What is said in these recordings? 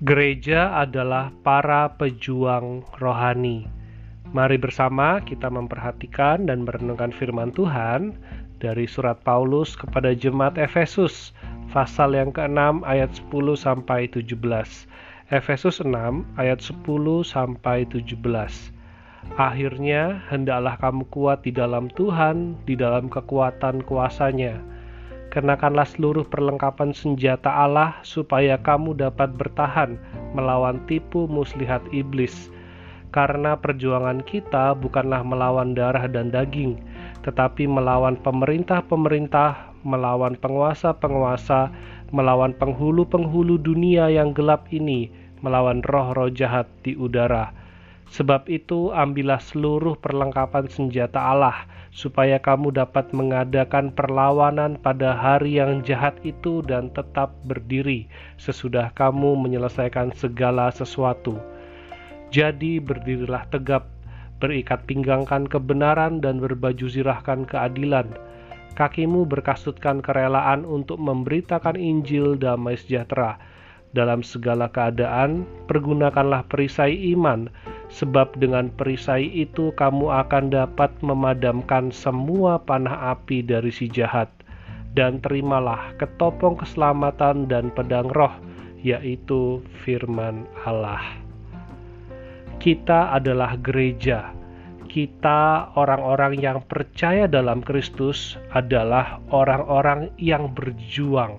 Gereja adalah para pejuang rohani. Mari bersama kita memperhatikan dan merenungkan firman Tuhan dari surat Paulus kepada jemaat Efesus pasal yang ke-6 ayat 10 sampai 17. Efesus 6 ayat 10 sampai 17. Akhirnya hendaklah kamu kuat di dalam Tuhan, di dalam kekuatan kuasanya Kenakanlah seluruh perlengkapan senjata Allah supaya kamu dapat bertahan melawan tipu muslihat iblis. Karena perjuangan kita bukanlah melawan darah dan daging, tetapi melawan pemerintah-pemerintah, melawan penguasa-penguasa, melawan penghulu-penghulu dunia yang gelap ini, melawan roh-roh jahat di udara. Sebab itu, ambillah seluruh perlengkapan senjata Allah, supaya kamu dapat mengadakan perlawanan pada hari yang jahat itu dan tetap berdiri sesudah kamu menyelesaikan segala sesuatu. Jadi, berdirilah tegap, berikat pinggangkan kebenaran, dan berbaju zirahkan keadilan. Kakimu berkasutkan kerelaan untuk memberitakan Injil damai sejahtera. Dalam segala keadaan, pergunakanlah perisai iman sebab dengan perisai itu kamu akan dapat memadamkan semua panah api dari si jahat. Dan terimalah ketopong keselamatan dan pedang roh, yaitu firman Allah. Kita adalah gereja. Kita, orang-orang yang percaya dalam Kristus, adalah orang-orang yang berjuang,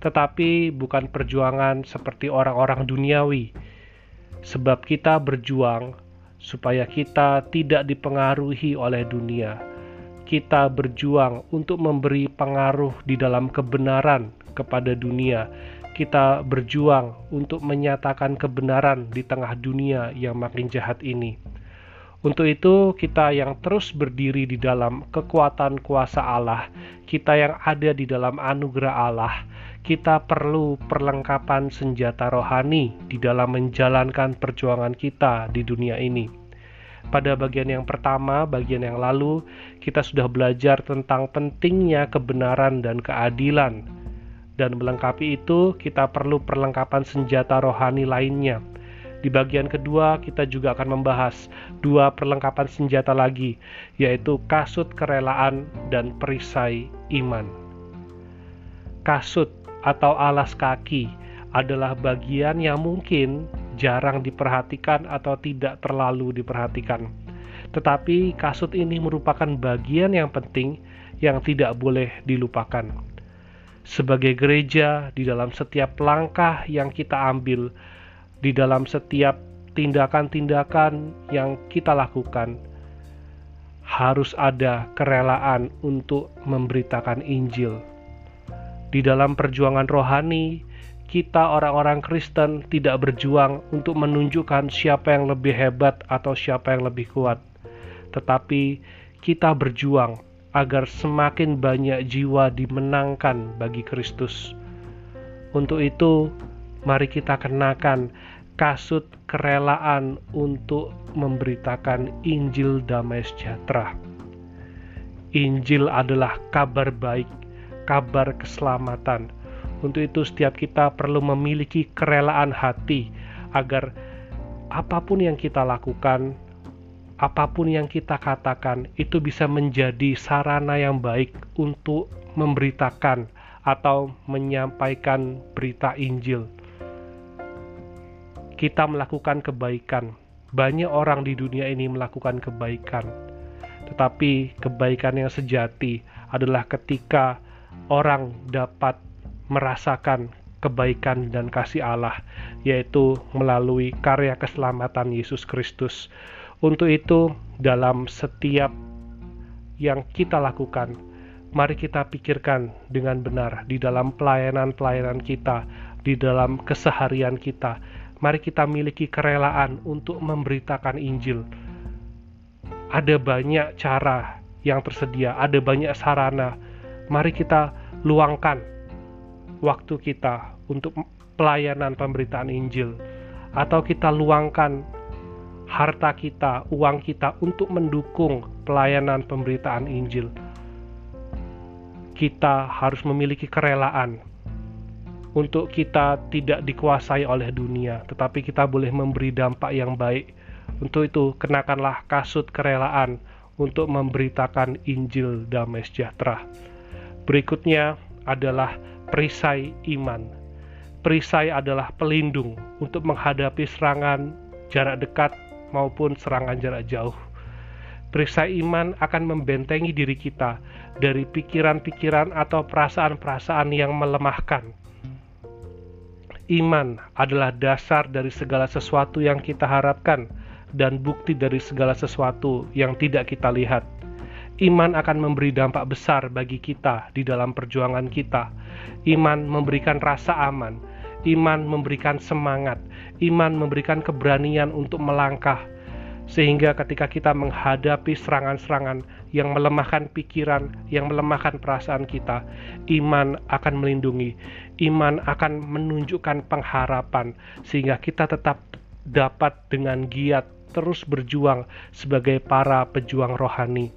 tetapi bukan perjuangan seperti orang-orang duniawi sebab kita berjuang supaya kita tidak dipengaruhi oleh dunia. Kita berjuang untuk memberi pengaruh di dalam kebenaran kepada dunia. Kita berjuang untuk menyatakan kebenaran di tengah dunia yang makin jahat ini. Untuk itu, kita yang terus berdiri di dalam kekuatan kuasa Allah, kita yang ada di dalam anugerah Allah, kita perlu perlengkapan senjata rohani di dalam menjalankan perjuangan kita di dunia ini. Pada bagian yang pertama, bagian yang lalu, kita sudah belajar tentang pentingnya kebenaran dan keadilan. Dan melengkapi itu, kita perlu perlengkapan senjata rohani lainnya. Di bagian kedua, kita juga akan membahas dua perlengkapan senjata lagi, yaitu kasut kerelaan dan perisai iman. Kasut atau alas kaki adalah bagian yang mungkin jarang diperhatikan atau tidak terlalu diperhatikan. Tetapi kasut ini merupakan bagian yang penting yang tidak boleh dilupakan. Sebagai gereja, di dalam setiap langkah yang kita ambil, di dalam setiap tindakan-tindakan yang kita lakukan, harus ada kerelaan untuk memberitakan Injil di dalam perjuangan rohani, kita orang-orang Kristen tidak berjuang untuk menunjukkan siapa yang lebih hebat atau siapa yang lebih kuat, tetapi kita berjuang agar semakin banyak jiwa dimenangkan bagi Kristus. Untuk itu, mari kita kenakan kasut kerelaan untuk memberitakan Injil damai sejahtera. Injil adalah kabar baik kabar keselamatan. Untuk itu, setiap kita perlu memiliki kerelaan hati agar apa pun yang kita lakukan, apa pun yang kita katakan, itu bisa menjadi sarana yang baik untuk memberitakan atau menyampaikan berita Injil. Kita melakukan kebaikan. Banyak orang di dunia ini melakukan kebaikan, tetapi kebaikan yang sejati adalah ketika orang dapat merasakan kebaikan dan kasih Allah, yaitu melalui karya keselamatan Yesus Kristus. Untuk itu, dalam setiap yang kita lakukan, mari kita pikirkan dengan benar di dalam pelayanan-pelayanan kita, di dalam keseharian kita. Mari kita miliki kerelaan untuk memberitakan Injil. Ada banyak cara yang tersedia, ada banyak sarana mari kita luangkan waktu kita untuk pelayanan pemberitaan Injil, atau kita luangkan harta kita, uang kita untuk mendukung pelayanan pemberitaan Injil. Kita harus memiliki kerelaan untuk kita tidak dikuasai oleh dunia, tetapi kita boleh memberi dampak yang baik. Untuk itu, kenakanlah kasut kerelaan untuk memberitakan Injil damai sejahtera. Berikutnya adalah perisai iman. Perisai adalah pelindung untuk menghadapi serangan jarak dekat maupun serangan jarak jauh. Perisai iman akan membentengi diri kita dari pikiran-pikiran atau perasaan-perasaan yang melemahkan. Iman adalah dasar dari segala sesuatu yang kita harapkan dan bukti dari segala sesuatu yang tidak kita lihat. Iman akan memberi dampak besar bagi kita di dalam perjuangan kita. Iman memberikan rasa aman, iman memberikan semangat, iman memberikan keberanian untuk melangkah, sehingga ketika kita menghadapi serangan-serangan yang melemahkan pikiran, yang melemahkan perasaan kita, iman akan melindungi, iman akan menunjukkan pengharapan, sehingga kita tetap dapat dengan giat terus berjuang sebagai para pejuang rohani.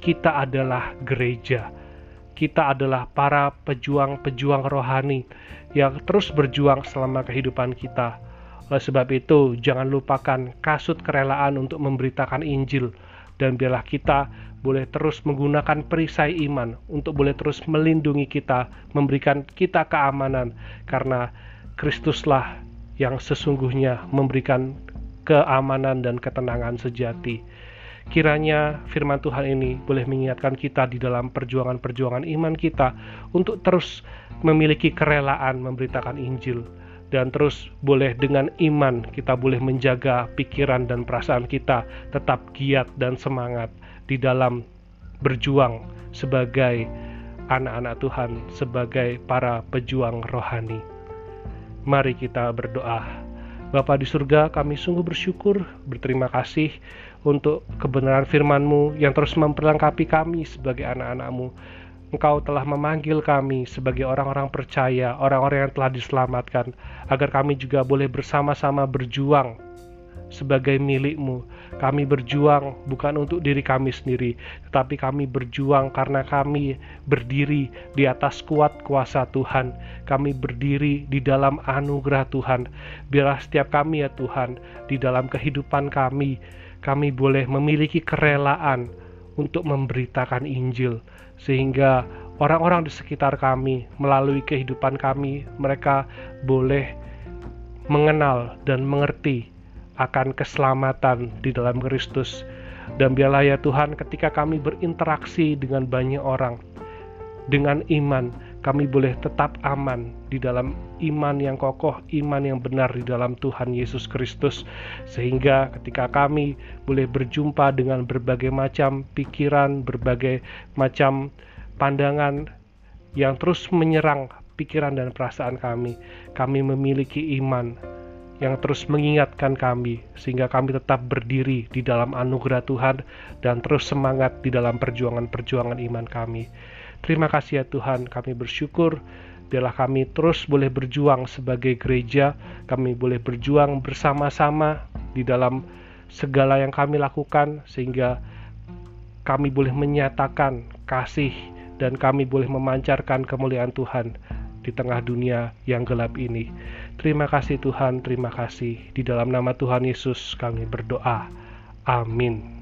Kita adalah gereja, kita adalah para pejuang-pejuang rohani yang terus berjuang selama kehidupan kita oleh sebab itu, jangan lupakan kasut kerelaan untuk memberitakan Injil. Dan biarlah kita boleh terus menggunakan perisai iman untuk boleh terus melindungi kita, memberikan kita keamanan. Karena Kristuslah yang sesungguhnya memberikan keamanan dan ketenangan sejati. Kiranya firman Tuhan ini boleh mengingatkan kita di dalam perjuangan-perjuangan iman kita untuk terus memiliki kerelaan memberitakan Injil dan terus boleh dengan iman kita boleh menjaga pikiran dan perasaan kita tetap giat dan semangat di dalam berjuang sebagai anak-anak Tuhan, sebagai para pejuang rohani. Mari kita berdoa. Bapa di surga, kami sungguh bersyukur, berterima kasih untuk kebenaran firman-Mu yang terus memperlengkapi kami sebagai anak-anak-Mu Engkau telah memanggil kami sebagai orang-orang percaya, orang-orang yang telah diselamatkan, agar kami juga boleh bersama-sama berjuang sebagai milikmu. Kami berjuang bukan untuk diri kami sendiri, tetapi kami berjuang karena kami berdiri di atas kuat kuasa Tuhan. Kami berdiri di dalam anugerah Tuhan. Biarlah setiap kami ya Tuhan, di dalam kehidupan kami, kami boleh memiliki kerelaan untuk memberitakan Injil sehingga orang-orang di sekitar kami melalui kehidupan kami mereka boleh mengenal dan mengerti akan keselamatan di dalam Kristus. Dan biarlah ya Tuhan ketika kami berinteraksi dengan banyak orang dengan iman kami boleh tetap aman di dalam iman yang kokoh, iman yang benar di dalam Tuhan Yesus Kristus, sehingga ketika kami boleh berjumpa dengan berbagai macam pikiran, berbagai macam pandangan yang terus menyerang pikiran dan perasaan kami, kami memiliki iman yang terus mengingatkan kami, sehingga kami tetap berdiri di dalam anugerah Tuhan dan terus semangat di dalam perjuangan-perjuangan iman kami. Terima kasih ya Tuhan, kami bersyukur biarlah kami terus boleh berjuang sebagai gereja, kami boleh berjuang bersama-sama di dalam segala yang kami lakukan sehingga kami boleh menyatakan kasih dan kami boleh memancarkan kemuliaan Tuhan di tengah dunia yang gelap ini. Terima kasih Tuhan, terima kasih. Di dalam nama Tuhan Yesus kami berdoa. Amin.